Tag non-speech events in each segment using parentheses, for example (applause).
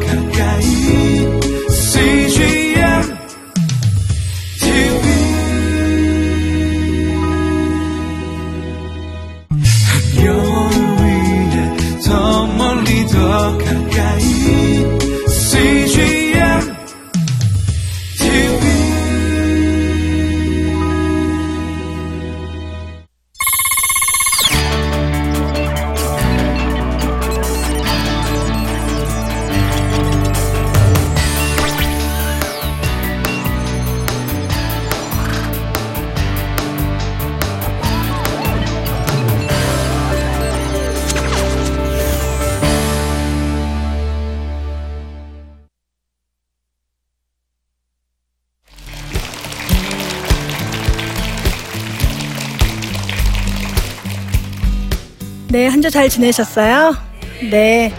가까 네, 한 주 잘 지내셨어요? 네.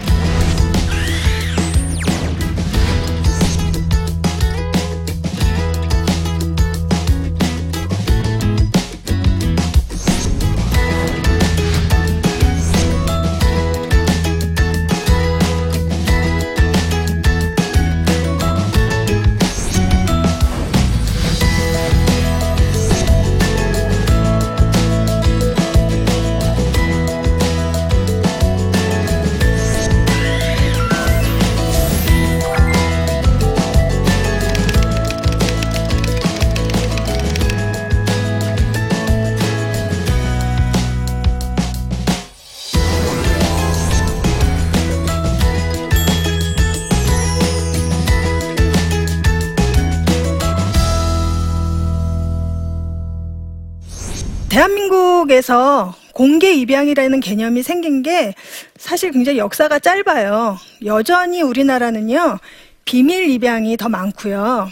한민국에서 공개 입양이라는 개념이 생긴 게 사실 굉장히 역사가 짧아요. 여전히 우리나라는요, 비밀 입양이 더 많고요.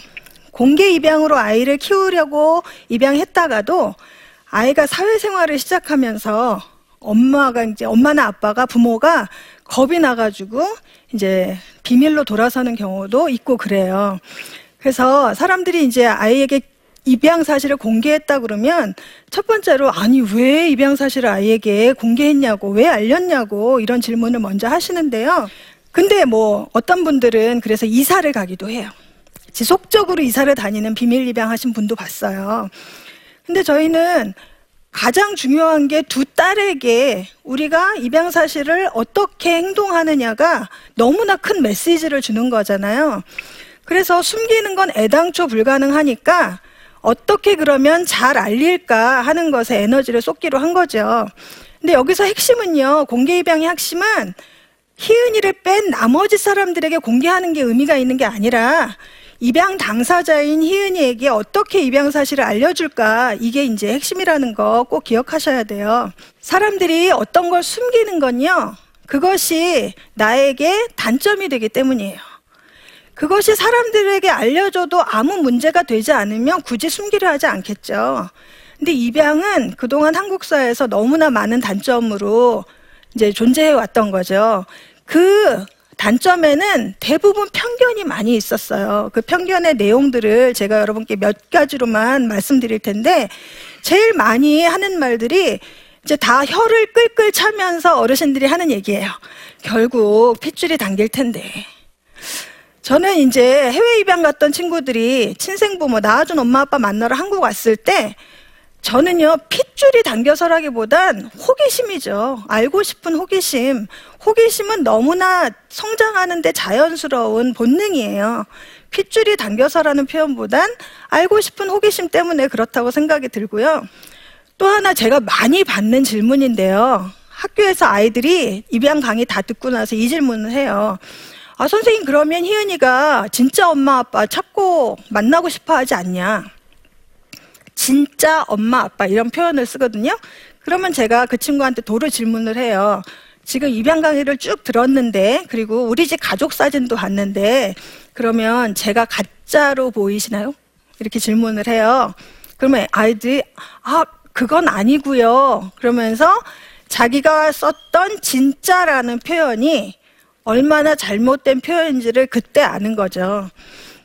공개 입양으로 아이를 키우려고 입양했다가도 아이가 사회생활을 시작하면서 엄마가 이제 엄마나 아빠가 부모가 겁이 나가지고 이제 비밀로 돌아서는 경우도 있고 그래요. 그래서 사람들이 이제 아이에게 입양 사실을 공개했다 그러면 첫 번째로 아니 왜 입양 사실을 아이에게 공개했냐고 왜 알렸냐고 이런 질문을 먼저 하시는데요. 근데 뭐 어떤 분들은 그래서 이사를 가기도 해요. 지속적으로 이사를 다니는 비밀 입양하신 분도 봤어요. 근데 저희는 가장 중요한 게 두 딸에게 우리가 입양 사실을 어떻게 행동하느냐가 너무나 큰 메시지를 주는 거잖아요. 그래서 숨기는 건 애당초 불가능하니까 어떻게 그러면 잘 알릴까 하는 것에 에너지를 쏟기로 한 거죠. 근데 여기서 핵심은요, 공개 입양의 핵심은 희은이를 뺀 나머지 사람들에게 공개하는 게 의미가 있는 게 아니라 입양 당사자인 희은이에게 어떻게 입양 사실을 알려줄까 이게 이제 핵심이라는 거 꼭 기억하셔야 돼요. 사람들이 어떤 걸 숨기는 건요, 그것이 나에게 단점이 되기 때문이에요. 그것이 사람들에게 알려줘도 아무 문제가 되지 않으면 굳이 숨기려 하지 않겠죠. 근데 입양은 그동안 한국사에서 너무나 많은 단점으로 이제 존재해 왔던 거죠. 그 단점에는 대부분 편견이 많이 있었어요. 그 편견의 내용들을 제가 여러분께 몇 가지로만 말씀드릴 텐데, 제일 많이 하는 말들이 이제 다 혀를 끌끌 차면서 어르신들이 하는 얘기예요. 결국 핏줄이 당길 텐데. 저는 이제 해외 입양 갔던 친구들이 친생부모 낳아준 엄마 아빠 만나러 한국 왔을 때 저는요 핏줄이 당겨서라기보단 호기심이죠. 알고 싶은 호기심. 호기심은 너무나 성장하는데 자연스러운 본능이에요. 핏줄이 당겨서라는 표현보단 알고 싶은 호기심 때문에 그렇다고 생각이 들고요. 또 하나 제가 많이 받는 질문인데요. 학교에서 아이들이 입양 강의 다 듣고 나서 이 질문을 해요. 아, 선생님, 그러면 희은이가 진짜 엄마 아빠 찾고 만나고 싶어 하지 않냐? 진짜 엄마 아빠 이런 표현을 쓰거든요. 그러면 제가 그 친구한테 도로 질문을 해요. 지금 입양 강의를 쭉 들었는데, 그리고 우리 집 가족 사진도 봤는데, 그러면 제가 가짜로 보이시나요? 이렇게 질문을 해요. 그러면 아이들이, 아, 그건 아니고요. 그러면서 자기가 썼던 진짜라는 표현이 얼마나 잘못된 표현인지를 그때 아는 거죠.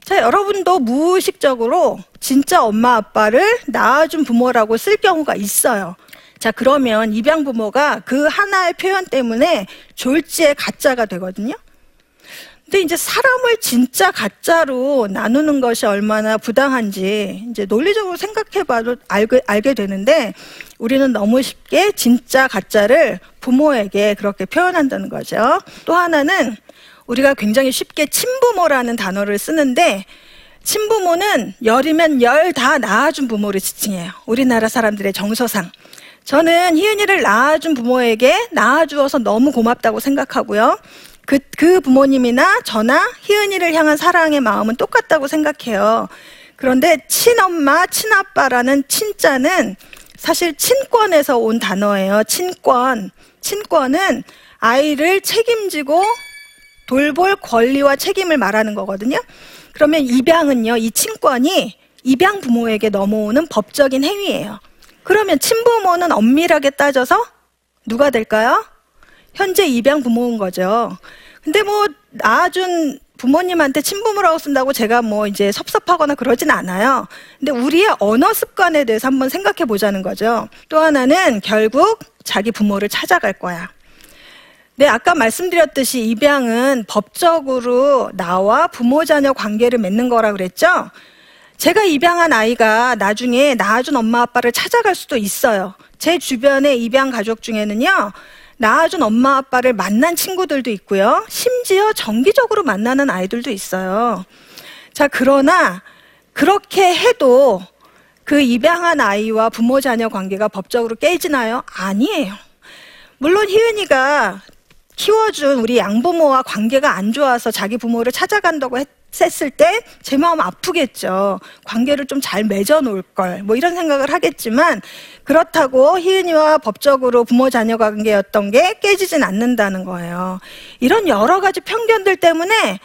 자, 여러분도 무의식적으로 진짜 엄마 아빠를 낳아준 부모라고 쓸 경우가 있어요. 자, 그러면 입양 부모가 그 하나의 표현 때문에 졸지에 가짜가 되거든요. 근데 이제 사람을 진짜 가짜로 나누는 것이 얼마나 부당한지 이제 논리적으로 생각해 봐도 알게, 알게 되는데 우리는 너무 쉽게 진짜 가짜를 부모에게 그렇게 표현한다는 거죠. 또 하나는 우리가 굉장히 쉽게 친부모라는 단어를 쓰는데 친부모는 열이면 열 다 낳아준 부모를 지칭해요. 우리나라 사람들의 정서상. 저는 희은이를 낳아준 부모에게 낳아주어서 너무 고맙다고 생각하고요. 그, 그 부모님이나 저나 희은이를 향한 사랑의 마음은 똑같다고 생각해요. 그런데 친엄마, 친아빠라는 친자는 사실 친권에서 온 단어예요. 친권. 친권은 아이를 책임지고 돌볼 권리와 책임을 말하는 거거든요. 그러면 입양은요, 이 친권이 입양 부모에게 넘어오는 법적인 행위예요. 그러면 친부모는 엄밀하게 따져서 누가 될까요? 현재 입양 부모인 거죠. 근데 뭐 낳아준 부모님한테 친부모라고 쓴다고 제가 뭐 이제 섭섭하거나 그러진 않아요. 근데 우리의 언어 습관에 대해서 한번 생각해 보자는 거죠. 또 하나는 결국 자기 부모를 찾아갈 거야. 네, 아까 말씀드렸듯이 입양은 법적으로 나와 부모 자녀 관계를 맺는 거라 그랬죠? 제가 입양한 아이가 나중에 낳아준 엄마 아빠를 찾아갈 수도 있어요. 제 주변의 입양 가족 중에는요, 낳아준 엄마 아빠를 만난 친구들도 있고요. 심지어 정기적으로 만나는 아이들도 있어요. 자, 그러나 그렇게 해도 그 입양한 아이와 부모 자녀 관계가 법적으로 깨지나요? 아니에요. 물론 희은이가 키워준 우리 양부모와 관계가 안 좋아서 자기 부모를 찾아간다고 했, 셌을 때 제 마음 아프겠죠. 관계를 좀 잘 맺어 놓을 걸. 뭐 이런 생각을 하겠지만 그렇다고 희은이와 법적으로 부모 자녀 관계였던 게 깨지진 않는다는 거예요. 이런 여러 가지 편견들 때문에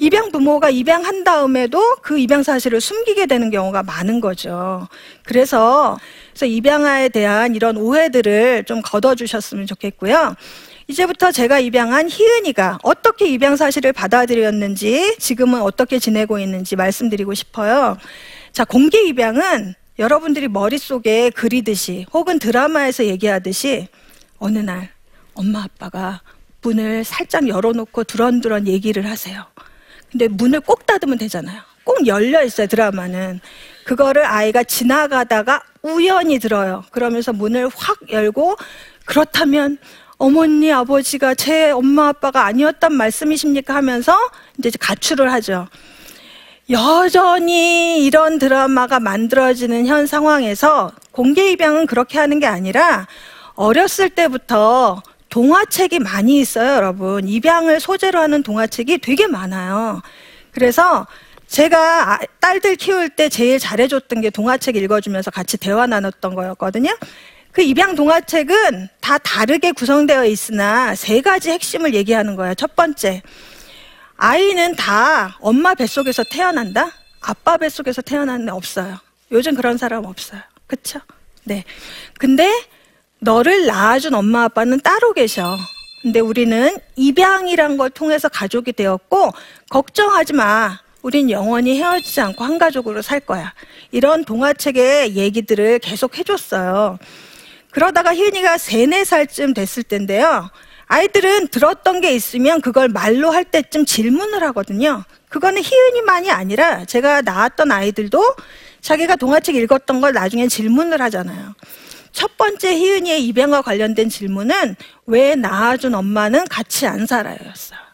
입양 부모가 입양한 다음에도 그 입양 사실을 숨기게 되는 경우가 많은 거죠. 그래서, 그래서 입양아에 대한 이런 오해들을 좀 걷어주셨으면 좋겠고요. 이제부터 제가 입양한 희은이가 어떻게 입양 사실을 받아들였는지 지금은 어떻게 지내고 있는지 말씀드리고 싶어요. 자, 공개 입양은 여러분들이 머릿속에 그리듯이 혹은 드라마에서 얘기하듯이 어느 날 엄마 아빠가 문을 살짝 열어놓고 두런두런 얘기를 하세요. 근데 문을 꼭 닫으면 되잖아요. 꼭 열려 있어요, 드라마는. 그거를 아이가 지나가다가 우연히 들어요. 그러면서 문을 확 열고 그렇다면 어머니, 아버지가 제 엄마, 아빠가 아니었단 말씀이십니까? 하면서 이제 가출을 하죠. 여전히 이런 드라마가 만들어지는 현 상황에서 공개 입양은 그렇게 하는 게 아니라 어렸을 때부터 동화책이 많이 있어요, 여러분. 입양을 소재로 하는 동화책이 되게 많아요. 그래서 제가 아, 딸들 키울 때 제일 잘해줬던 게 동화책 읽어주면서 같이 대화 나눴던 거였거든요. 그 입양 동화책은 다 다르게 구성되어 있으나 세 가지 핵심을 얘기하는 거예요. 첫 번째, 아이는 다 엄마 뱃속에서 태어난다? 아빠 뱃속에서 태어났는 없어요. 요즘 그런 사람 없어요. 그쵸? 네. 근데 너를 낳아준 엄마 아빠는 따로 계셔. 근데 우리는 입양이란 걸 통해서 가족이 되었고, 걱정하지 마. 우린 영원히 헤어지지 않고 한 가족으로 살 거야. 이런 동화책의 얘기들을 계속 해줬어요. 그러다가 희은이가 세네 살쯤 됐을 텐데요. 아이들은 들었던 게 있으면 그걸 말로 할 때쯤 질문을 하거든요. 그거는 희은이만이 아니라 제가 낳았던 아이들도 자기가 동화책 읽었던 걸 나중에 질문을 하잖아요. 첫 번째 희은이의 입양과 관련된 질문은 왜 낳아준 엄마는 같이 안 살아요? 였어요.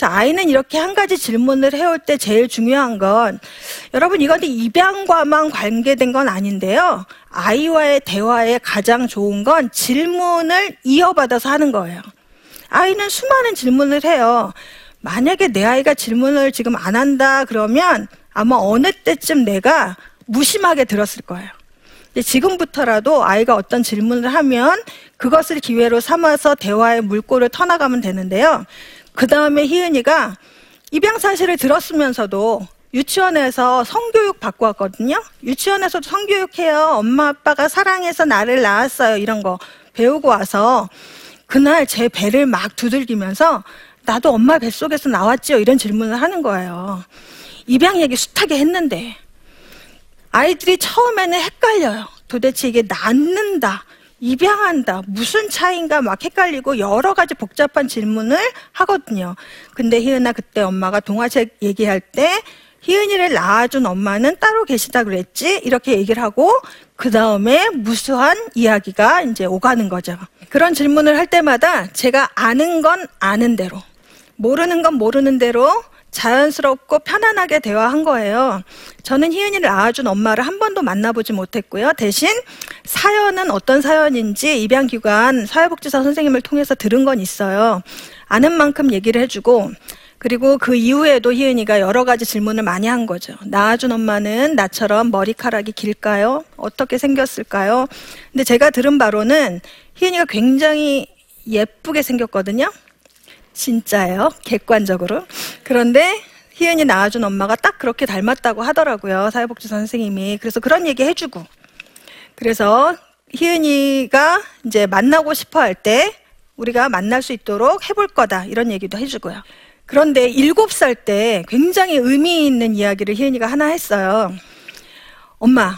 자, 아이는 이렇게 한 가지 질문을 해올 때 제일 중요한 건 여러분 이건 입양과만 관계된 건 아닌데요. 아이와의 대화에 가장 좋은 건 질문을 이어받아서 하는 거예요. 아이는 수많은 질문을 해요. 만약에 내 아이가 질문을 지금 안 한다 그러면 아마 어느 때쯤 내가 무심하게 들었을 거예요. 지금부터라도 아이가 어떤 질문을 하면 그것을 기회로 삼아서 대화의 물꼬를 터나가면 되는데요. 그 다음에 희은이가 입양 사실을 들었으면서도 유치원에서 성교육 받고 왔거든요. 유치원에서도 성교육해요. 엄마 아빠가 사랑해서 나를 낳았어요. 이런 거 배우고 와서 그날 제 배를 막 두들기면서 나도 엄마 뱃속에서 나왔지요. 이런 질문을 하는 거예요. 입양 얘기 숱하게 했는데 아이들이 처음에는 헷갈려요. 도대체 이게 낳는다. 입양한다. 무슨 차이인가 막 헷갈리고 여러 가지 복잡한 질문을 하거든요. 근데 희은아 그때 엄마가 동화책 얘기할 때 희은이를 낳아준 엄마는 따로 계시다 그랬지? 이렇게 얘기를 하고 그 다음에 무수한 이야기가 이제 오가는 거죠. 그런 질문을 할 때마다 제가 아는 건 아는 대로 모르는 건 모르는 대로 자연스럽고 편안하게 대화한 거예요. 저는 희은이를 낳아준 엄마를 한 번도 만나보지 못했고요. 대신 사연은 어떤 사연인지 입양기관 사회복지사 선생님을 통해서 들은 건 있어요. 아는 만큼 얘기를 해주고 그리고 그 이후에도 희은이가 여러 가지 질문을 많이 한 거죠. 낳아준 엄마는 나처럼 머리카락이 길까요? 어떻게 생겼을까요? 근데 제가 들은 바로는 희은이가 굉장히 예쁘게 생겼거든요. 진짜예요. 객관적으로. 그런데 희은이 낳아준 엄마가 딱 그렇게 닮았다고 하더라고요. 사회복지사 선생님이. 그래서 그런 얘기 해주고. 그래서 희은이가 이제 만나고 싶어 할 때 우리가 만날 수 있도록 해볼 거다. 이런 얘기도 해주고요. 그런데 일곱 살 때 굉장히 의미 있는 이야기를 희은이가 하나 했어요. 엄마,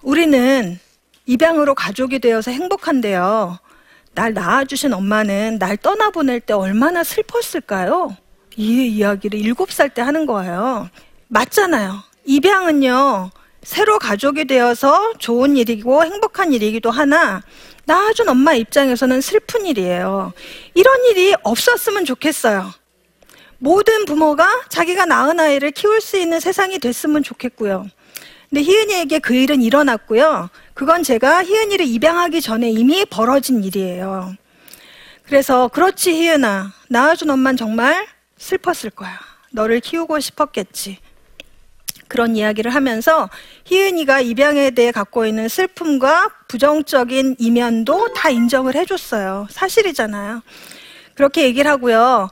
우리는 입양으로 가족이 되어서 행복한데요. 날 낳아주신 엄마는 날 떠나보낼 때 얼마나 슬펐을까요? 이 이야기를 일곱 살 때 하는 거예요. 맞잖아요. 입양은요, 새로 가족이 되어서 좋은 일이고 행복한 일이기도 하나, 낳아준 엄마 입장에서는 슬픈 일이에요. 이런 일이 없었으면 좋겠어요. 모든 부모가 자기가 낳은 아이를 키울 수 있는 세상이 됐으면 좋겠고요. 근데 희은이에게 그 일은 일어났고요. 그건 제가 희은이를 입양하기 전에 이미 벌어진 일이에요. 그래서 그렇지 희은아, 낳아준 엄만 정말 슬펐을 거야. 너를 키우고 싶었겠지. 그런 이야기를 하면서 희은이가 입양에 대해 갖고 있는 슬픔과 부정적인 이면도 다 인정을 해줬어요. 사실이잖아요. 그렇게 얘기를 하고요.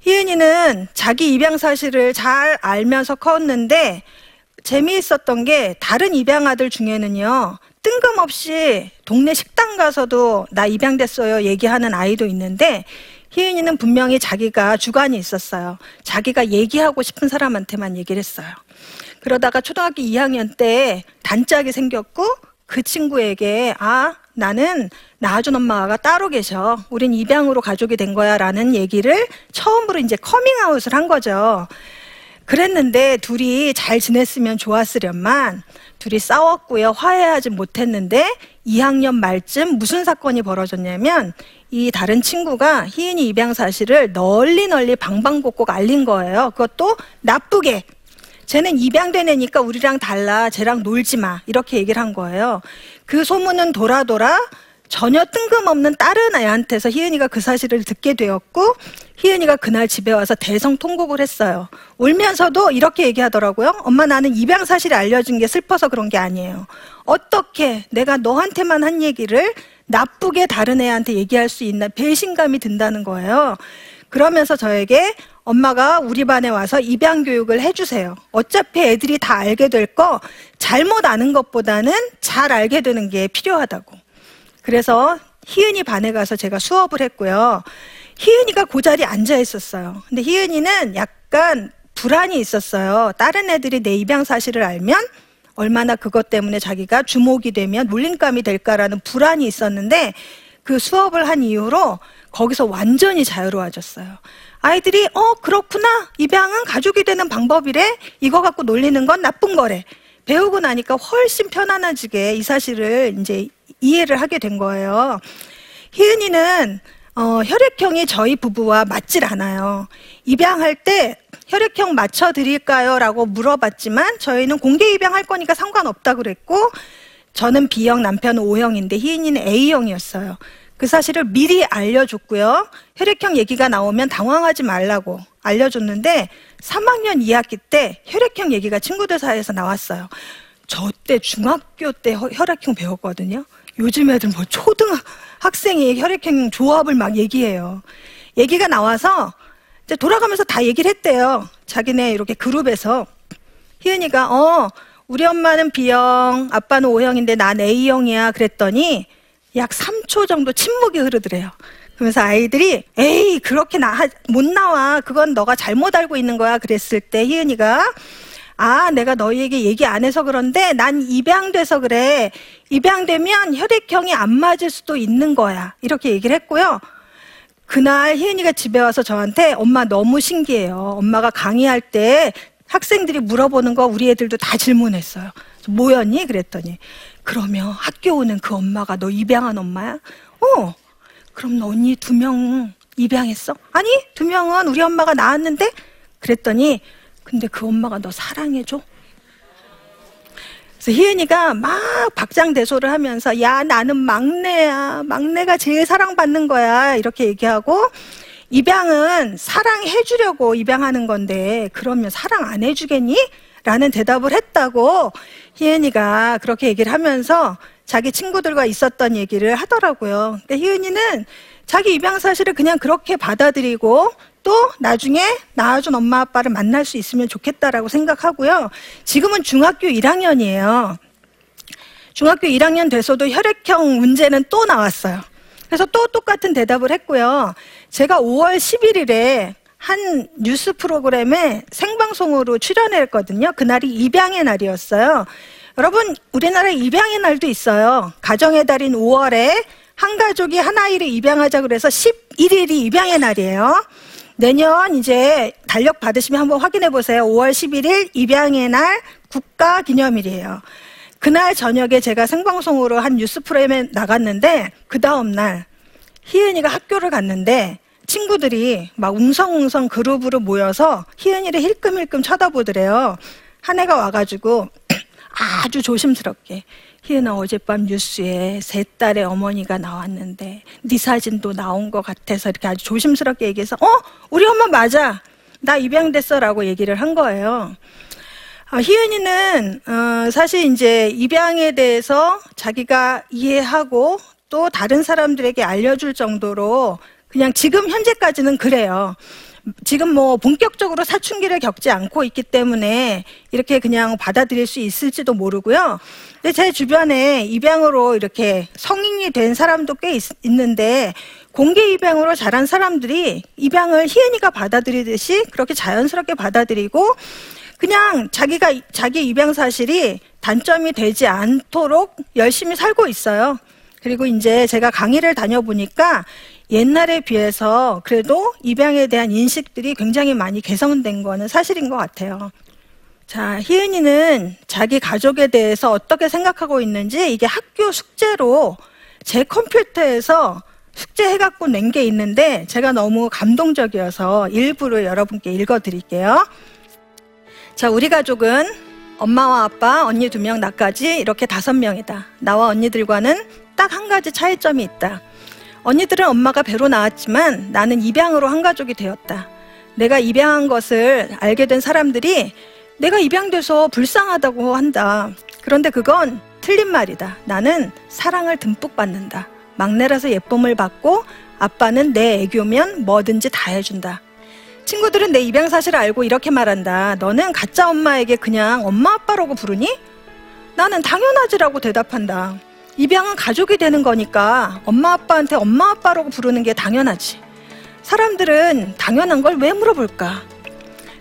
희은이는 자기 입양 사실을 잘 알면서 컸는데 재미있었던 게 다른 입양아들 중에는요. 뜬금없이 동네 식당 가서도 나 입양됐어요 얘기하는 아이도 있는데 희은이는 분명히 자기가 주관이 있었어요. 자기가 얘기하고 싶은 사람한테만 얘기를 했어요. 그러다가 초등학교 2학년 때 단짝이 생겼고 그 친구에게 아 나는 낳아준 엄마가 따로 계셔. 우린 입양으로 가족이 된 거야. 라는 얘기를 처음으로 이제 커밍아웃을 한 거죠. 그랬는데 둘이 잘 지냈으면 좋았으련만 둘이 싸웠고요. 화해하지 못했는데 2학년 말쯤 무슨 사건이 벌어졌냐면 이 다른 친구가 희은이 입양 사실을 널리 널리 방방곡곡 알린 거예요. 그것도 나쁘게. 쟤는 입양된 애니까 우리랑 달라. 쟤랑 놀지 마. 이렇게 얘기를 한 거예요. 그 소문은 돌아 돌아 전혀 뜬금없는 다른 아이한테서 희은이가 그 사실을 듣게 되었고 희은이가 그날 집에 와서 대성 통곡을 했어요. 울면서도 이렇게 얘기하더라고요. 엄마 나는 입양 사실을 알려준 게 슬퍼서 그런 게 아니에요. 어떻게 내가 너한테만 한 얘기를 나쁘게 다른 애한테 얘기할 수 있나 배신감이 든다는 거예요. 그러면서 저에게 엄마가 우리 반에 와서 입양 교육을 해주세요. 어차피 애들이 다 알게 될 거 잘못 아는 것보다는 잘 알게 되는 게 필요하다고. 그래서 희은이 반에 가서 제가 수업을 했고요. 희은이가 그 자리에 앉아 있었어요. 근데 희은이는 약간 불안이 있었어요. 다른 애들이 내 입양 사실을 알면 얼마나 그것 때문에 자기가 주목이 되면 놀림감이 될까라는 불안이 있었는데 그 수업을 한 이후로 거기서 완전히 자유로워졌어요. 아이들이 어 그렇구나 입양은 가족이 되는 방법이래 이거 갖고 놀리는 건 나쁜 거래 배우고 나니까 훨씬 편안해지게 이 사실을 이제 이해를 하게 된 거예요. 희은이는 어, 혈액형이 저희 부부와 맞질 않아요. 입양할 때 혈액형 맞춰 드릴까요? 라고 물어봤지만 저희는 공개 입양할 거니까 상관없다 그랬고 저는 B형 남편은 O형인데 희은이는 A형이었어요. 그 사실을 미리 알려줬고요. 혈액형 얘기가 나오면 당황하지 말라고 알려줬는데 3학년 2학기 때 혈액형 얘기가 친구들 사이에서 나왔어요. 저 때 중학교 때 혈액형 배웠거든요. 요즘 애들 뭐 초등학생이 혈액형 조합을 막 얘기해요. 얘기가 나와서 이제 돌아가면서 다 얘기를 했대요. 자기네 이렇게 그룹에서 희은이가 어 우리 엄마는 B형, 아빠는 O형인데 난 A형이야 그랬더니 약 3초 정도 침묵이 흐르더래요. 그러면서 아이들이 에이 그렇게 나, 못 나와 그건 너가 잘못 알고 있는 거야 그랬을 때 희은이가 아, 내가 너희에게 얘기 안 해서 그런데 난 입양돼서 그래. 입양되면 혈액형이 안 맞을 수도 있는 거야. 이렇게 얘기를 했고요. 그날 희은이가 집에 와서 저한테 엄마 너무 신기해요. 엄마가 강의할 때 학생들이 물어보는 거 우리 애들도 다 질문했어요. 뭐였니? 그랬더니 그러면 학교 오는 그 엄마가 너 입양한 엄마야? 어. 그럼 너 언니 두 명 입양했어? 아니, 두 명은 우리 엄마가 낳았는데? 그랬더니 근데 그 엄마가 너 사랑해줘? 그래서 희은이가 막 박장대소를 하면서 야 나는 막내야 막내가 제일 사랑받는 거야 이렇게 얘기하고 입양은 사랑해 주려고 입양하는 건데 그러면 사랑 안 해주겠니? 라는 대답을 했다고 희은이가 그렇게 얘기를 하면서 자기 친구들과 있었던 얘기를 하더라고요. 근데 희은이는 자기 입양 사실을 그냥 그렇게 받아들이고 또 나중에 낳아준 엄마 아빠를 만날 수 있으면 좋겠다라고 생각하고요. 지금은 중학교 1학년이에요. 중학교 1학년 돼서도 혈액형 문제는 또 나왔어요. 그래서 또 똑같은 대답을 했고요. 제가 5월 11일에 한 뉴스 프로그램에 생방송으로 출연했거든요. 그날이 입양의 날이었어요. 여러분, 우리나라에 입양의 날도 있어요. 가정의 달인 5월에 한 가족이 한 아이를 입양하자 그래서 11일이 입양의 날이에요. 내년 이제 달력 받으시면 한번 확인해 보세요. 5월 11일 입양의 날 국가 기념일이에요. 그날 저녁에 제가 생방송으로 한 뉴스 프로그램에 나갔는데 그 다음 날 희은이가 학교를 갔는데 친구들이 막 웅성웅성 그룹으로 모여서 희은이를 힐끔힐끔 쳐다보더래요. 한 애가 와가지고 (clears throat) 아주 조심스럽게 희은아 어젯밤 뉴스에 세 딸의 어머니가 나왔는데 네 사진도 나온 것 같아서 이렇게 아주 조심스럽게 얘기해서 어 우리 엄마 맞아 나 입양됐어라고 얘기를 한 거예요. 아, 희은이는 어, 사실 이제 입양에 대해서 자기가 이해하고 또 다른 사람들에게 알려줄 정도로 그냥 지금 현재까지는 그래요. 지금 뭐 본격적으로 사춘기를 겪지 않고 있기 때문에 이렇게 그냥 받아들일 수 있을지도 모르고요. 근데 제 주변에 입양으로 이렇게 성인이 된 사람도 꽤 있, 있는데 공개 입양으로 자란 사람들이 입양을 희은이가 받아들이듯이 그렇게 자연스럽게 받아들이고 그냥 자기가 자기 입양 사실이 단점이 되지 않도록 열심히 살고 있어요. 그리고 이제 제가 강의를 다녀보니까 옛날에 비해서 그래도 입양에 대한 인식들이 굉장히 많이 개선된 거는 사실인 것 같아요. 자, 희은이는 자기 가족에 대해서 어떻게 생각하고 있는지 이게 학교 숙제로 제 컴퓨터에서 숙제 해갖고 낸 게 있는데 제가 너무 감동적이어서 일부를 여러분께 읽어드릴게요. 자, 우리 가족은 엄마와 아빠, 언니 두 명, 나까지 이렇게 다섯 명이다. 나와 언니들과는 딱 한 가지 차이점이 있다. 언니들은 엄마가 배로 나왔지만 나는 입양으로 한 가족이 되었다. 내가 입양한 것을 알게 된 사람들이 내가 입양돼서 불쌍하다고 한다. 그런데 그건 틀린 말이다. 나는 사랑을 듬뿍 받는다. 막내라서 예쁨을 받고 아빠는 내 애교면 뭐든지 다 해준다. 친구들은 내 입양 사실을 알고 이렇게 말한다. 너는 가짜 엄마에게 그냥 엄마 아빠라고 부르니? 나는 당연하지라고 대답한다. 입양은 가족이 되는 거니까 엄마 아빠한테 엄마 아빠라고 부르는 게 당연하지. 사람들은 당연한 걸 왜 물어볼까?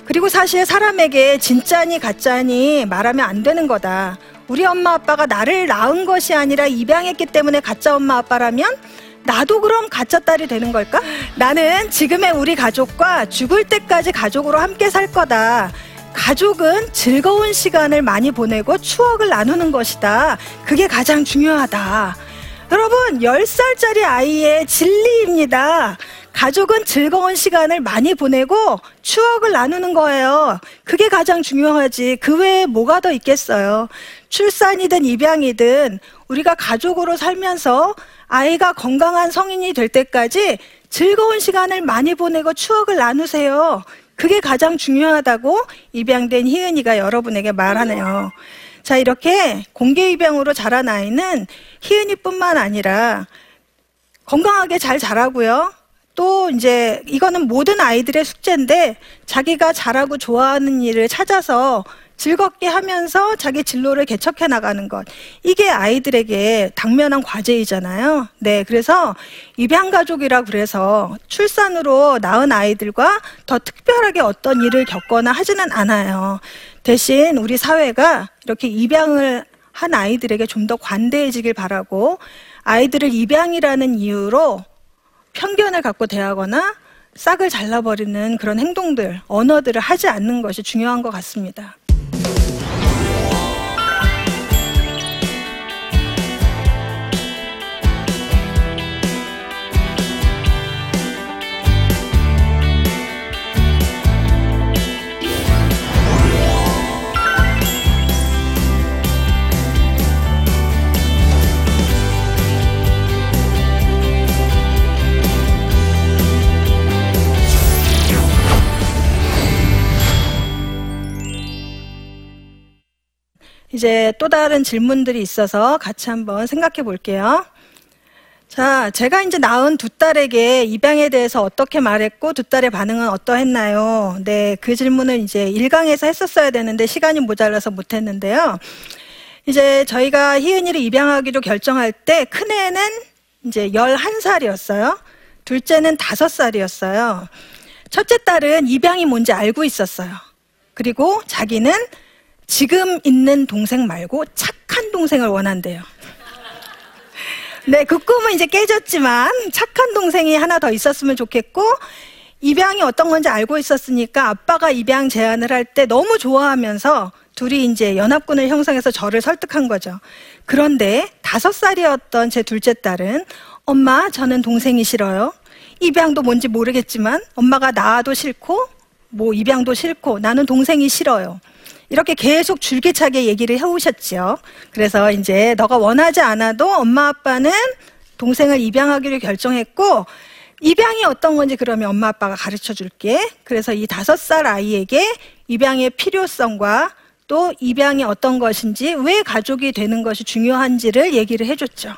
그리고 사실 사람에게 진짜니 가짜니 말하면 안 되는 거다. 우리 엄마 아빠가 나를 낳은 것이 아니라 입양했기 때문에 가짜 엄마 아빠라면 나도 그럼 가짜 딸이 되는 걸까? 나는 지금의 우리 가족과 죽을 때까지 가족으로 함께 살 거다. 가족은 즐거운 시간을 많이 보내고 추억을 나누는 것이다. 그게 가장 중요하다. 여러분, 10살짜리 아이의 진리입니다. 가족은 즐거운 시간을 많이 보내고 추억을 나누는 거예요. 그게 가장 중요하지. 그 외에 뭐가 더 있겠어요. 출산이든 입양이든 우리가 가족으로 살면서 아이가 건강한 성인이 될 때까지 즐거운 시간을 많이 보내고 추억을 나누세요. 그게 가장 중요하다고 입양된 희은이가 여러분에게 말하네요. 자, 이렇게 공개 입양으로 자란 아이는 희은이뿐만 아니라 건강하게 잘 자라고요. 또 이제 이거는 모든 아이들의 숙제인데 자기가 잘하고 좋아하는 일을 찾아서 즐겁게 하면서 자기 진로를 개척해 나가는 것. 이게 아이들에게 당면한 과제이잖아요. 네. 그래서 입양 가족이라 그래서 출산으로 낳은 아이들과 더 특별하게 어떤 일을 겪거나 하지는 않아요. 대신 우리 사회가 이렇게 입양을 한 아이들에게 좀 더 관대해지길 바라고 아이들을 입양이라는 이유로 편견을 갖고 대하거나 싹을 잘라버리는 그런 행동들, 언어들을 하지 않는 것이 중요한 것 같습니다. 이제 또 다른 질문들이 있어서 같이 한번 생각해 볼게요. 자, 제가 이제 낳은 두 딸에게 입양에 대해서 어떻게 말했고 두 딸의 반응은 어떠했나요? 네, 그 질문을 이제 1강에서 했었어야 되는데 시간이 모자라서 못 했는데요. 이제 저희가 희은이를 입양하기로 결정할 때 큰애는 이제 11살이었어요. 둘째는 5살이었어요. 첫째 딸은 입양이 뭔지 알고 있었어요. 그리고 자기는 지금 있는 동생 말고 착한 동생을 원한대요. 네, 그 꿈은 이제 깨졌지만 착한 동생이 하나 더 있었으면 좋겠고 입양이 어떤 건지 알고 있었으니까 아빠가 입양 제안을 할 때 너무 좋아하면서 둘이 이제 연합군을 형성해서 저를 설득한 거죠. 그런데 다섯 살이었던 제 둘째 딸은 엄마, 저는 동생이 싫어요. 입양도 뭔지 모르겠지만 엄마가 낳아도 싫고 뭐 입양도 싫고 나는 동생이 싫어요. 이렇게 계속 줄기차게 얘기를 해오셨죠. 그래서 이제 너가 원하지 않아도 엄마 아빠는 동생을 입양하기로 결정했고 입양이 어떤 건지 그러면 엄마 아빠가 가르쳐 줄게. 그래서 이 다섯 살 아이에게 입양의 필요성과 또 입양이 어떤 것인지 왜 가족이 되는 것이 중요한지를 얘기를 해줬죠.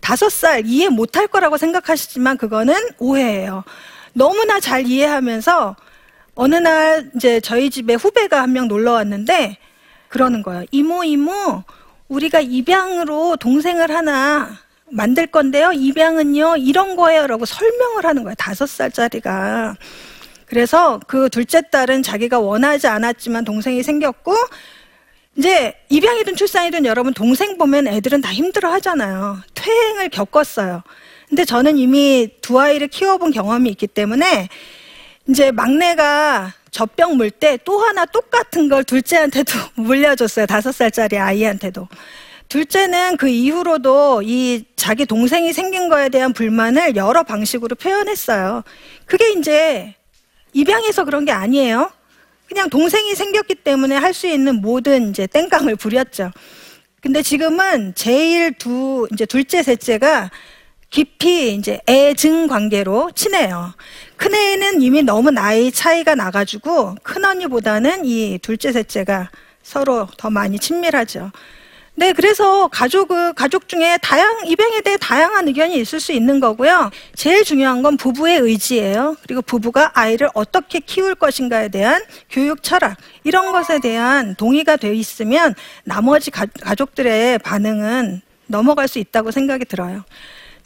다섯 살 이해 못할 거라고 생각하시지만 그거는 오해예요. 너무나 잘 이해하면서 어느 날 이제 저희 집에 후배가 한 명 놀러 왔는데 그러는 거예요. 이모, 이모, 우리가 입양으로 동생을 하나 만들 건데요. 입양은요, 이런 거예요. 라고 설명을 하는 거예요. 다섯 살짜리가. 그래서 그 둘째 딸은 자기가 원하지 않았지만 동생이 생겼고, 이제 입양이든 출산이든 여러분 동생 보면 애들은 다 힘들어 하잖아요. 퇴행을 겪었어요. 근데 저는 이미 두 아이를 키워본 경험이 있기 때문에 이제 막내가 젖병 물 때 또 하나 똑같은 걸 둘째한테도 (laughs) 물려줬어요. 다섯 살짜리 아이한테도. 둘째는 그 이후로도 이 자기 동생이 생긴 거에 대한 불만을 여러 방식으로 표현했어요. 그게 이제 입양해서 그런 게 아니에요. 그냥 동생이 생겼기 때문에 할 수 있는 모든 이제 땡깡을 부렸죠. 근데 지금은 제일 두, 이제 둘째, 셋째가 깊이 이제 애증 관계로 친해요. 큰애는 이미 너무 나이 차이가 나가지고 큰언니보다는 이 둘째, 셋째가 서로 더 많이 친밀하죠. 네, 그래서 가족은, 가족 중에 다양, 입양에 대해 다양한 의견이 있을 수 있는 거고요. 제일 중요한 건 부부의 의지예요. 그리고 부부가 아이를 어떻게 키울 것인가에 대한 교육 철학, 이런 것에 대한 동의가 되어 있으면 나머지 가, 가족들의 반응은 넘어갈 수 있다고 생각이 들어요.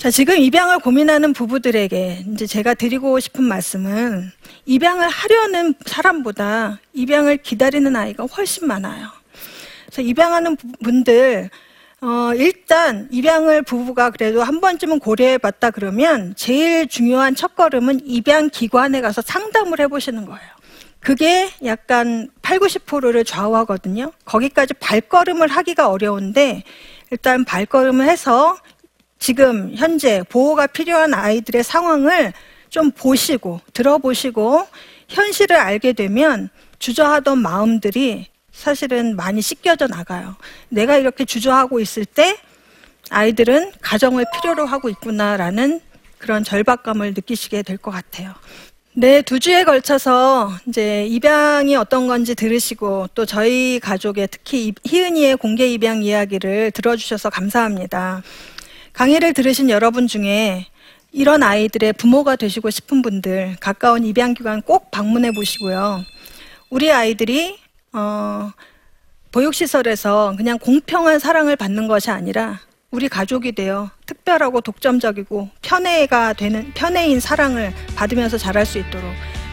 자, 지금 입양을 고민하는 부부들에게 이제 제가 드리고 싶은 말씀은 입양을 하려는 사람보다 입양을 기다리는 아이가 훨씬 많아요. 그래서 입양하는 분들, 어, 일단 입양을 부부가 그래도 한 번쯤은 고려해 봤다 그러면 제일 중요한 첫걸음은 입양 기관에 가서 상담을 해 보시는 거예요. 그게 약간 8, 90%를 좌우하거든요. 거기까지 발걸음을 하기가 어려운데 일단 발걸음을 해서 지금 현재 보호가 필요한 아이들의 상황을 좀 보시고 들어보시고 현실을 알게 되면 주저하던 마음들이 사실은 많이 씻겨져 나가요. 내가 이렇게 주저하고 있을 때 아이들은 가정을 필요로 하고 있구나라는 그런 절박감을 느끼시게 될 것 같아요. 네, 두 주에 걸쳐서 이제 입양이 어떤 건지 들으시고 또 저희 가족의 특히 희은이의 공개 입양 이야기를 들어주셔서 감사합니다. 강의를 들으신 여러분 중에 이런 아이들의 부모가 되시고 싶은 분들 가까운 입양기관 꼭 방문해 보시고요. 우리 아이들이 어, 보육시설에서 그냥 공평한 사랑을 받는 것이 아니라 우리 가족이 되어 특별하고 독점적이고 편애가 되는 편애인 사랑을 받으면서 자랄 수 있도록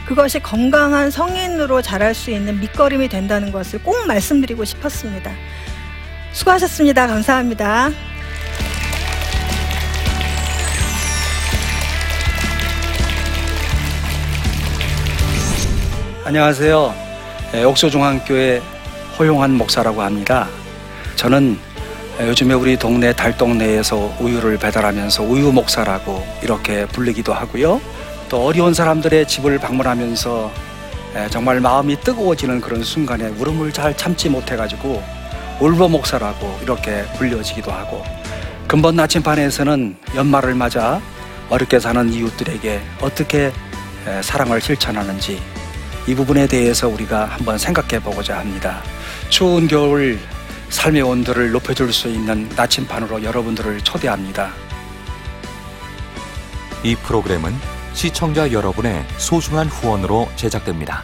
그것이 건강한 성인으로 자랄 수 있는 밑거름이 된다는 것을 꼭 말씀드리고 싶었습니다. 수고하셨습니다. 감사합니다. 안녕하세요. 예, 옥소중앙교회 허용한 목사라고 합니다. 저는 예, 요즘에 우리 동네 달동네에서 우유를 배달하면서 우유 목사라고 이렇게 불리기도 하고요. 또 어려운 사람들의 집을 방문하면서 예, 정말 마음이 뜨거워지는 그런 순간에 울음을 잘 참지 못해가지고 울보 목사라고 이렇게 불려지기도 하고 근본 나침반에서는 연말을 맞아 어렵게 사는 이웃들에게 어떻게 예, 사랑을 실천하는지 이 부분에 대해서 우리가 한번 생각해 보고자 합니다. 추운 겨울 삶의 온도를 높여줄 수 있는 나침반으로 여러분들을 초대합니다. 이 프로그램은 시청자 여러분의 소중한 후원으로 제작됩니다.